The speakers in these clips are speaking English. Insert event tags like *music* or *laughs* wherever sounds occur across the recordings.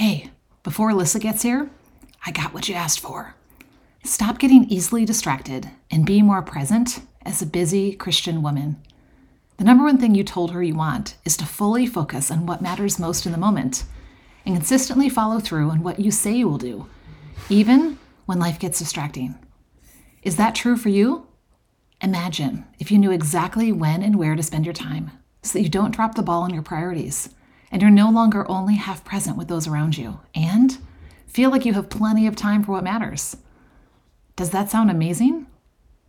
Hey, before Lissa gets here, I got what you asked for. Stop getting easily distracted and be more present as a busy Christian woman. The number one thing you told her you want is to fully focus on what matters most in the moment and consistently follow through on what you say you will do, even when life gets distracting. Is that true for you? Imagine if you knew exactly when and where to spend your time so that you don't drop the ball on your priorities and you're no longer only half present with those around you and feel like you have plenty of time for what matters. Does that sound amazing?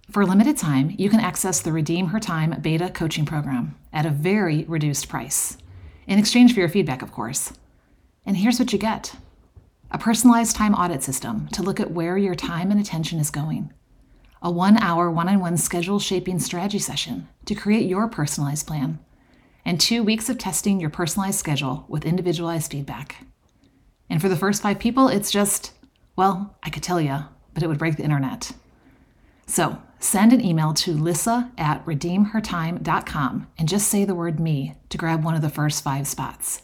For a limited time, you can access the Redeem Her Time beta coaching program at a very reduced price, in exchange for your feedback, of course. And here's what you get a personalized time audit system to look at where your time and attention is going, a one hour one on one schedule shaping strategy session to create your personalized plan, and two weeks of testing your personalized schedule with individualized feedback. And for the first five people, it's just, well, I could tell you, but it would break the internet. So send an email to lissa at redeemhertime.com and just say the word me to grab one of the first five spots.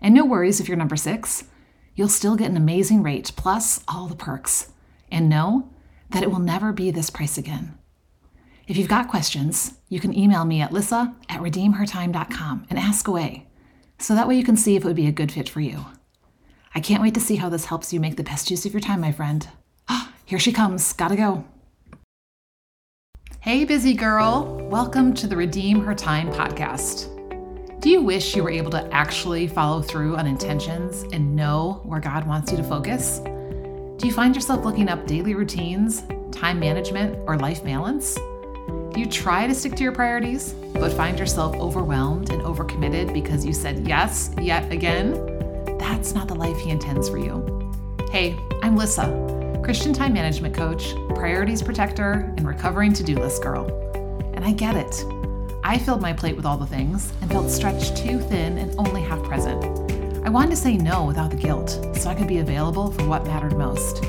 And no worries if you're number six, you'll still get an amazing rate plus all the perks. And know that it will never be this price again. If you've got questions, you can email me at lissa at redeemhertime.com and ask away. So that way you can see if it would be a good fit for you. I can't wait to see how this helps you make the best use of your time, my friend. Ah, here she comes. Gotta go. Hey, busy girl. Welcome to the Redeem Her Time podcast. Do you wish you were able to actually follow through on intentions and know where God wants you to focus? Do you find yourself looking up daily routines, time management, or life balance? You try to stick to your priorities, but find yourself overwhelmed and overcommitted because you said yes yet again? That's not the life He intends for you. Hey, I'm Lissa, Christian time management coach, priorities protector, and recovering to do list girl. And I get it. I filled my plate with all the things and felt stretched too thin and only half present. I wanted to say no without the guilt so I could be available for what mattered most.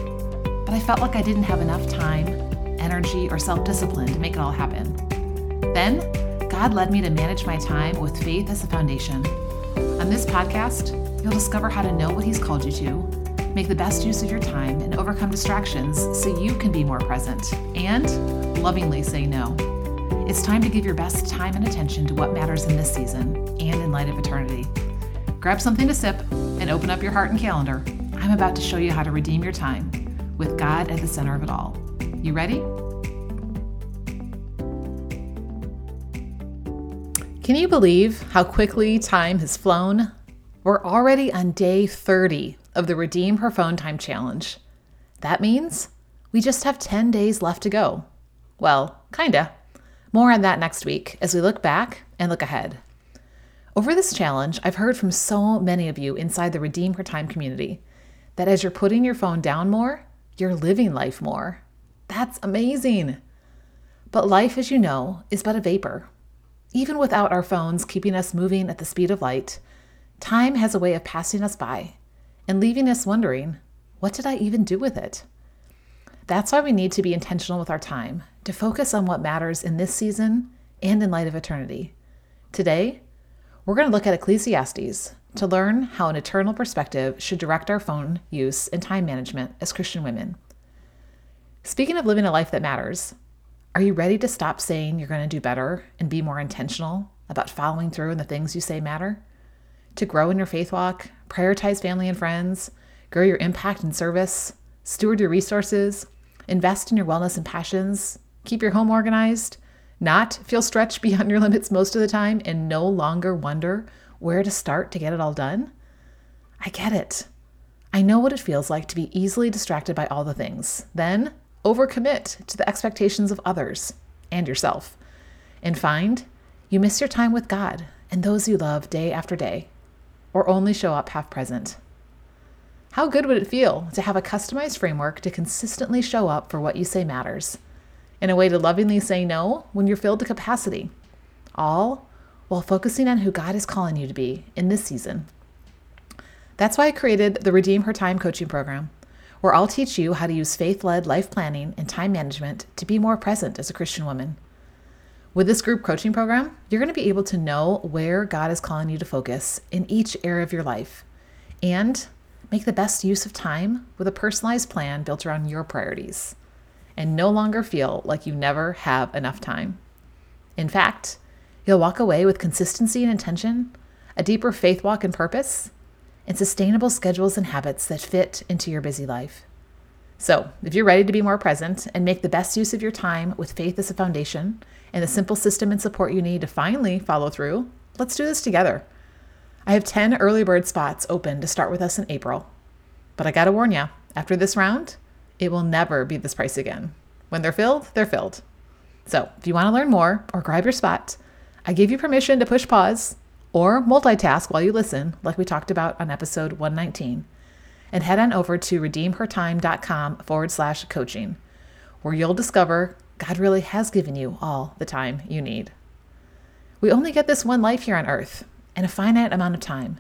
But I felt like I didn't have enough time energy, or self discipline to make it all happen. Then, God led me to manage my time with faith as a foundation. On this podcast, you'll discover how to know what He's called you to, make the best use of your time, and overcome distractions so you can be more present and lovingly say no. It's time to give your best time and attention to what matters in this season and in light of eternity. Grab something to sip and open up your heart and calendar. I'm about to show you how to redeem your time with God at the center of it all. You ready? Can you believe how quickly time has flown? We're already on day 30 of the Redeem Her Phone Time Challenge. That means we just have 10 days left to go. Well, kinda. More on that next week as we look back and look ahead. Over this challenge, I've heard from so many of you inside the Redeem Her Time community that as you're putting your phone down more, you're living life more. That's amazing. But life, as you know, is but a vapor. Even without our phones keeping us moving at the speed of light, time has a way of passing us by and leaving us wondering, what did I even do with it? That's why we need to be intentional with our time, to focus on what matters in this season and in light of eternity. Today, we're going to look at Ecclesiastes to learn how an eternal perspective should direct our phone use and time management as Christian women. Speaking of living a life that matters, are you ready to stop saying you're going to do better and be more intentional about following through on the things you say matter? To grow in your faith walk, prioritize family and friends, grow your impact and service, steward your resources, invest in your wellness and passions, keep your home organized, not feel stretched *laughs* beyond your limits most of the time, and no longer wonder where to start to get it all done? I get it. I know what it feels like to be easily distracted by all the things. Then overcommit to the expectations of others and yourself, and find you miss your time with God and those you love day after day, or only show up half present. How good would it feel to have a customized framework to consistently show up for what you say matters, in a way to lovingly say no when you're filled to capacity, all while focusing on who God is calling you to be in this season? That's why I created the Redeem Her Time coaching program where I'll teach you how to use faith led life planning and time management to be more present as a Christian woman. With this group coaching program, you're going to be able to know where God is calling you to focus in each area of your life and make the best use of time with a personalized plan built around your priorities and no longer feel like you never have enough time. In fact, you'll walk away with consistency and intention, a deeper faith walk and purpose, and sustainable schedules and habits that fit into your busy life. So, if you're ready to be more present and make the best use of your time with faith as a foundation and the simple system and support you need to finally follow through, let's do this together. I have 10 early bird spots open to start with us in April. But I gotta warn you, after this round, it will never be this price again. When they're filled, they're filled. So, if you want to learn more or grab your spot, I give you permission to push pause or multitask while you listen, like we talked about on episode 119, and head on over to redeemhertime.com forward slash coaching, where you'll discover God really has given you all the time you need. We only get this one life here on earth and a finite amount of time.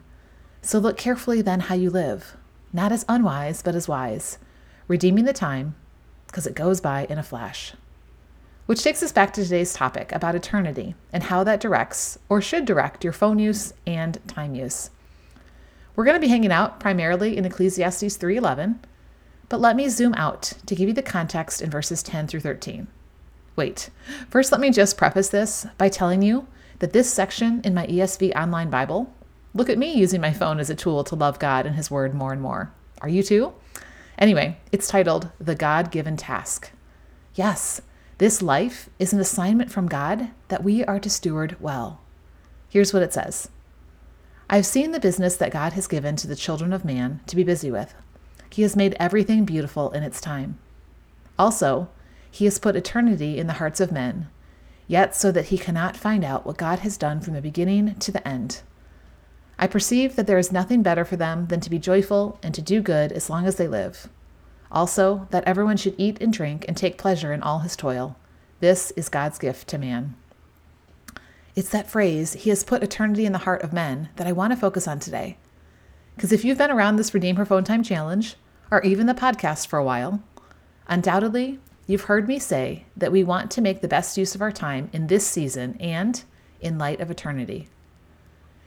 So look carefully then how you live, not as unwise, but as wise, redeeming the time because it goes by in a flash. Which takes us back to today's topic about eternity and how that directs or should direct your phone use and time use. We're going to be hanging out primarily in Ecclesiastes 3:11, but let me zoom out to give you the context in verses 10 through 13. Wait, first let me just preface this by telling you that this section in my ESV online Bible, look at me using my phone as a tool to love God and His Word more and more. Are you too? Anyway, it's titled The God Given Task. Yes, this life is an assignment from God that we are to steward well. Here's what it says I've seen the business that God has given to the children of man to be busy with. He has made everything beautiful in its time. Also, He has put eternity in the hearts of men, yet so that He cannot find out what God has done from the beginning to the end. I perceive that there is nothing better for them than to be joyful and to do good as long as they live. Also, that everyone should eat and drink and take pleasure in all his toil. This is God's gift to man. It's that phrase, He has put eternity in the heart of men, that I want to focus on today. Because if you've been around this Redeem Her Phone Time Challenge, or even the podcast for a while, undoubtedly you've heard me say that we want to make the best use of our time in this season and in light of eternity.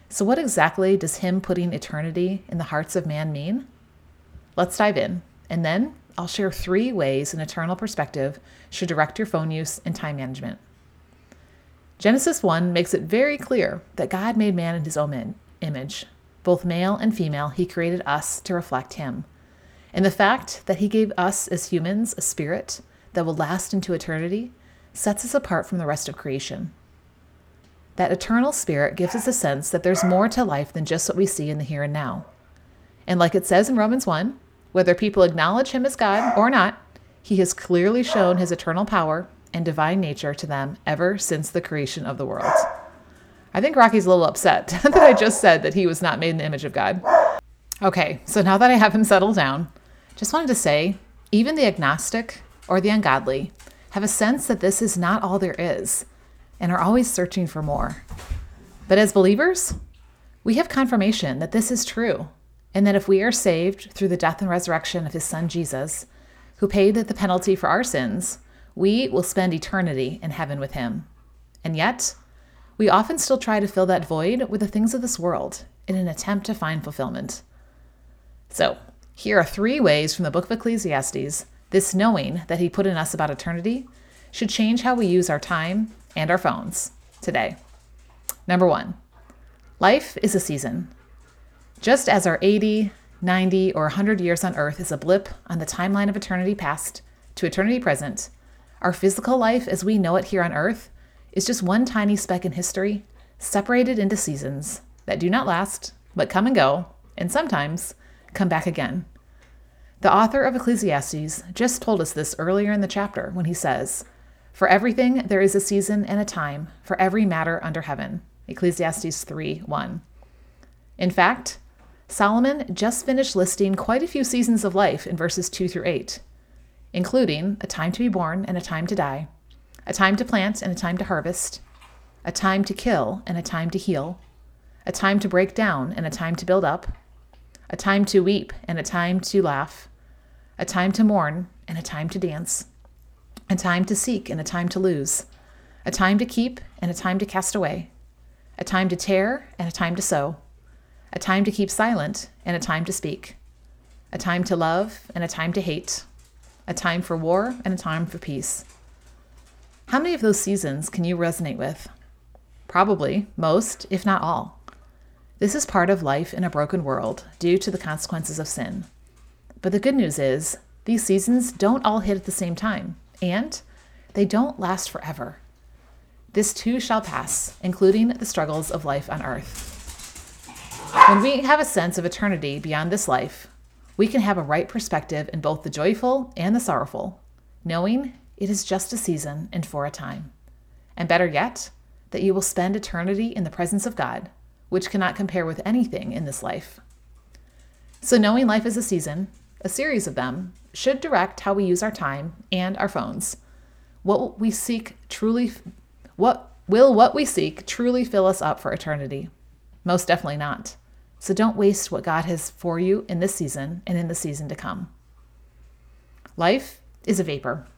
So, what exactly does Him putting eternity in the hearts of man mean? Let's dive in, and then I'll share three ways an eternal perspective should direct your phone use and time management. Genesis 1 makes it very clear that God made man in his own image. Both male and female, he created us to reflect him. And the fact that he gave us as humans a spirit that will last into eternity sets us apart from the rest of creation. That eternal spirit gives us a sense that there's more to life than just what we see in the here and now. And like it says in Romans 1, whether people acknowledge him as God or not, he has clearly shown his eternal power and divine nature to them ever since the creation of the world. I think Rocky's a little upset *laughs* that I just said that he was not made in the image of God. Okay, so now that I have him settled down, just wanted to say even the agnostic or the ungodly have a sense that this is not all there is and are always searching for more. But as believers, we have confirmation that this is true, and that if we are saved through the death and resurrection of his son Jesus, who paid the penalty for our sins, we will spend eternity in heaven with him. And yet, we often still try to fill that void with the things of this world in an attempt to find fulfillment. So, here are three ways from the book of Ecclesiastes this knowing that he put in us about eternity should change how we use our time and our phones today. Number one, life is a season. Just as our 80, 90, or 100 years on earth is a blip on the timeline of eternity past to eternity present, our physical life as we know it here on earth is just one tiny speck in history, separated into seasons that do not last, but come and go, and sometimes come back again. The author of Ecclesiastes just told us this earlier in the chapter when he says, for everything there is a season and a time for every matter under heaven. Ecclesiastes 3 1. In fact, Solomon just finished listing quite a few seasons of life in verses 2 through 8, including a time to be born and a time to die, a time to plant and a time to harvest, a time to kill and a time to heal, a time to break down and a time to build up, a time to weep and a time to laugh, a time to mourn and a time to dance a time to seek and a time to lose, a time to keep and a time to cast away, a time to tear and a time to sow, a time to keep silent and a time to speak, a time to love and a time to hate, a time for war and a time for peace. How many of those seasons can you resonate with? Probably most, if not all. This is part of life in a broken world due to the consequences of sin. But the good news is, these seasons don't all hit at the same time, and they don't last forever. This too shall pass, including the struggles of life on earth. When we have a sense of eternity beyond this life, we can have a right perspective in both the joyful and the sorrowful, knowing it is just a season and for a time. And better yet, that you will spend eternity in the presence of God, which cannot compare with anything in this life. So, knowing life is a season, a series of them, should direct how we use our time and our phones. What we seek truly, what will what we seek truly fill us up for eternity? Most definitely not. So don't waste what God has for you in this season and in the season to come. Life is a vapor.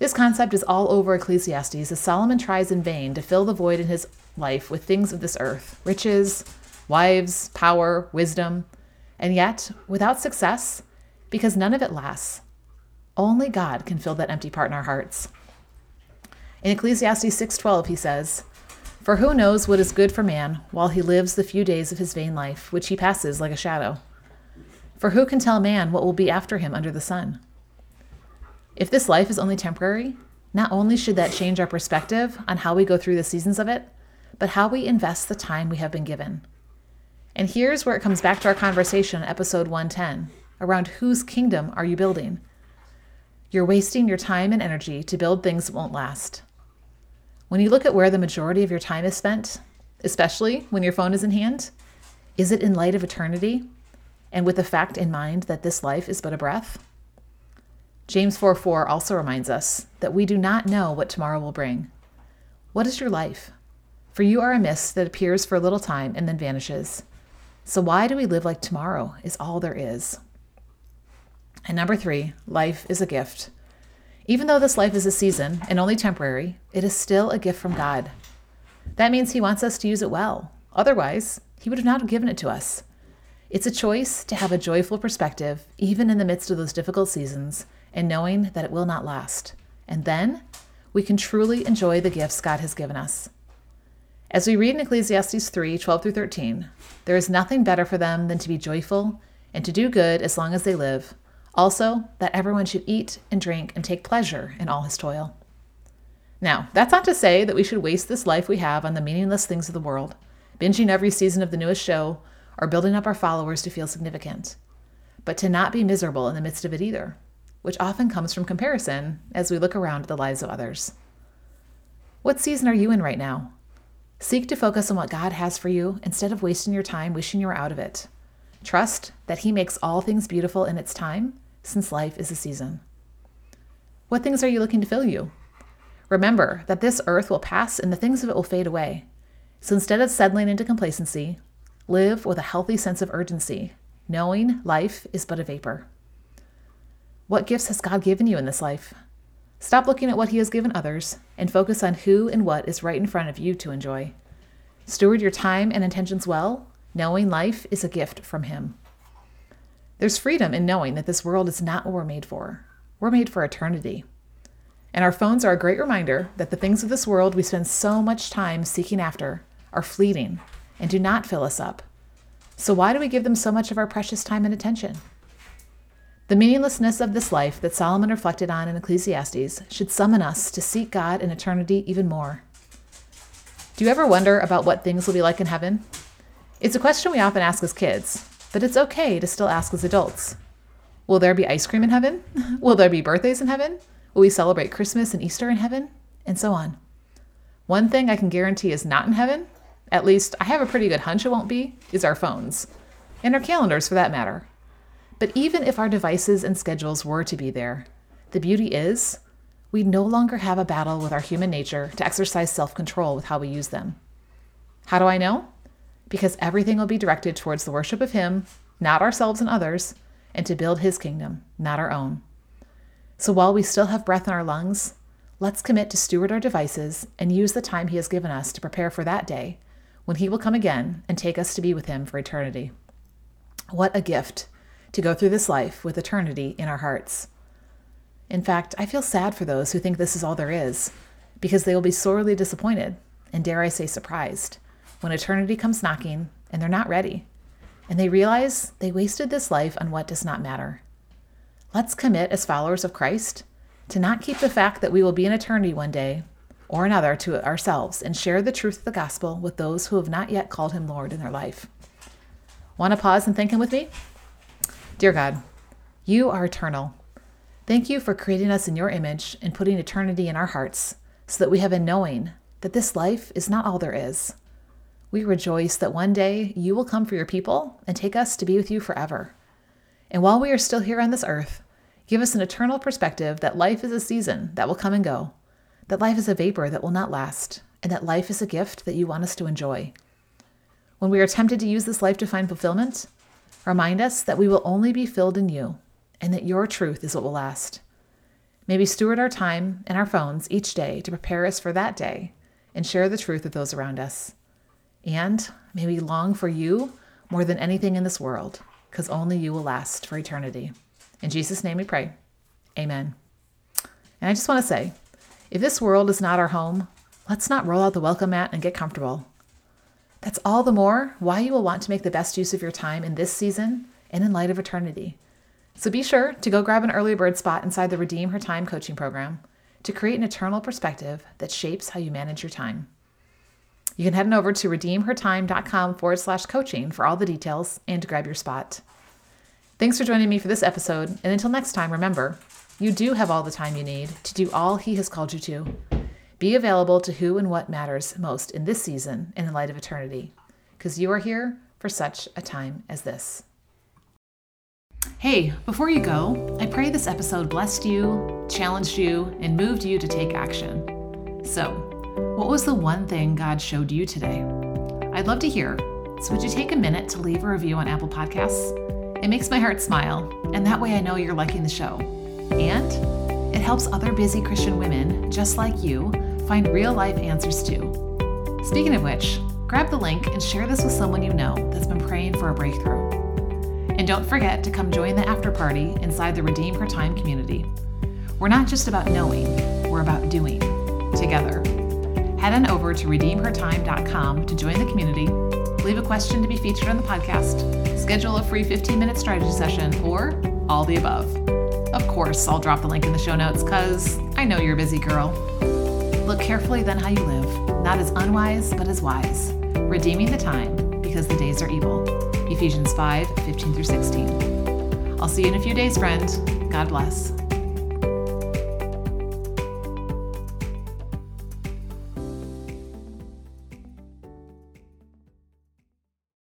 This concept is all over Ecclesiastes as Solomon tries in vain to fill the void in his life with things of this earth riches, wives, power, wisdom, and yet without success because none of it lasts. Only God can fill that empty part in our hearts. In Ecclesiastes 6:12 he says, "For who knows what is good for man while he lives the few days of his vain life which he passes like a shadow? For who can tell man what will be after him under the sun?" If this life is only temporary, not only should that change our perspective on how we go through the seasons of it, but how we invest the time we have been given. And here's where it comes back to our conversation in episode 110 around whose kingdom are you building? You're wasting your time and energy to build things that won't last. When you look at where the majority of your time is spent, especially when your phone is in hand, is it in light of eternity and with the fact in mind that this life is but a breath? James 4 4 also reminds us that we do not know what tomorrow will bring. What is your life? For you are a mist that appears for a little time and then vanishes. So why do we live like tomorrow is all there is? And number three, life is a gift. Even though this life is a season and only temporary, it is still a gift from God. That means He wants us to use it well. Otherwise, He would not have not given it to us. It's a choice to have a joyful perspective, even in the midst of those difficult seasons, and knowing that it will not last. And then we can truly enjoy the gifts God has given us. As we read in Ecclesiastes 3 12 through 13, there is nothing better for them than to be joyful and to do good as long as they live also, that everyone should eat and drink and take pleasure in all his toil. Now, that's not to say that we should waste this life we have on the meaningless things of the world, binging every season of the newest show, or building up our followers to feel significant, but to not be miserable in the midst of it either, which often comes from comparison as we look around at the lives of others. What season are you in right now? Seek to focus on what God has for you instead of wasting your time wishing you were out of it. Trust that He makes all things beautiful in its time since life is a season. What things are you looking to fill you? Remember that this earth will pass and the things of it will fade away. So instead of settling into complacency, live with a healthy sense of urgency, knowing life is but a vapor. What gifts has God given you in this life? Stop looking at what He has given others and focus on who and what is right in front of you to enjoy. Steward your time and intentions well, knowing life is a gift from Him. There's freedom in knowing that this world is not what we're made for. We're made for eternity. And our phones are a great reminder that the things of this world we spend so much time seeking after are fleeting and do not fill us up. So, why do we give them so much of our precious time and attention? The meaninglessness of this life that Solomon reflected on in Ecclesiastes should summon us to seek God in eternity even more. Do you ever wonder about what things will be like in heaven? It's a question we often ask as kids, but it's okay to still ask as adults. Will there be ice cream in heaven? *laughs* Will there be birthdays in heaven? Will we celebrate Christmas and Easter in heaven? And so on. One thing I can guarantee is not in heaven, at least I have a pretty good hunch it won't be, is our phones. And our calendars for that matter. But even if our devices and schedules were to be there, the beauty is we no longer have a battle with our human nature to exercise self control with how we use them. How do I know? Because everything will be directed towards the worship of Him, not ourselves and others, and to build His kingdom, not our own. So while we still have breath in our lungs, let's commit to steward our devices and use the time He has given us to prepare for that day when He will come again and take us to be with Him for eternity. What a gift to go through this life with eternity in our hearts. In fact, I feel sad for those who think this is all there is, because they will be sorely disappointed, and dare I say surprised, when eternity comes knocking and they're not ready, and they realize they wasted this life on what does not matter. Let's commit as followers of Christ to not keep the fact that we will be in eternity one day or another to ourselves and share the truth of the gospel with those who have not yet called him Lord in their life. Want to pause and think him with me? Dear God, you are eternal. Thank you for creating us in your image and putting eternity in our hearts so that we have a knowing that this life is not all there is. We rejoice that one day you will come for your people and take us to be with you forever. And while we are still here on this earth, give us an eternal perspective that life is a season that will come and go, that life is a vapor that will not last, and that life is a gift that you want us to enjoy. When we are tempted to use this life to find fulfillment, remind us that we will only be filled in you and that your truth is what will last. May we steward our time and our phones each day to prepare us for that day and share the truth with those around us. And may we long for you more than anything in this world, because only you will last for eternity. In Jesus' name we pray. Amen. And I just want to say if this world is not our home, let's not roll out the welcome mat and get comfortable. That's all the more why you will want to make the best use of your time in this season and in light of eternity. So be sure to go grab an early bird spot inside the Redeem Her Time coaching program to create an eternal perspective that shapes how you manage your time. You can head on over to redeemhertime.com forward slash coaching for all the details and to grab your spot. Thanks for joining me for this episode, and until next time, remember, you do have all the time you need to do all He has called you to. Be available to who and what matters most in this season in light of eternity, because you are here for such a time as this. Hey, before you go, I pray this episode blessed you, challenged you, and moved you to take action. So, what was the one thing God showed you today? I'd love to hear. So, would you take a minute to leave a review on Apple Podcasts? It makes my heart smile, and that way I know you're liking the show. And it helps other busy Christian women just like you find real life answers too. Speaking of which, grab the link and share this with someone you know that's been praying for a breakthrough. And don't forget to come join the after party inside the Redeem Her Time community. We're not just about knowing, we're about doing together. Head on over to redeemhertime.com to join the community, leave a question to be featured on the podcast, schedule a free 15 minute strategy session, or all the above. Of course, I'll drop the link in the show notes because I know you're a busy girl. Look carefully then how you live, not as unwise, but as wise, redeeming the time because the days are evil. Ephesians 5 15 through 16. I'll see you in a few days, friend. God bless.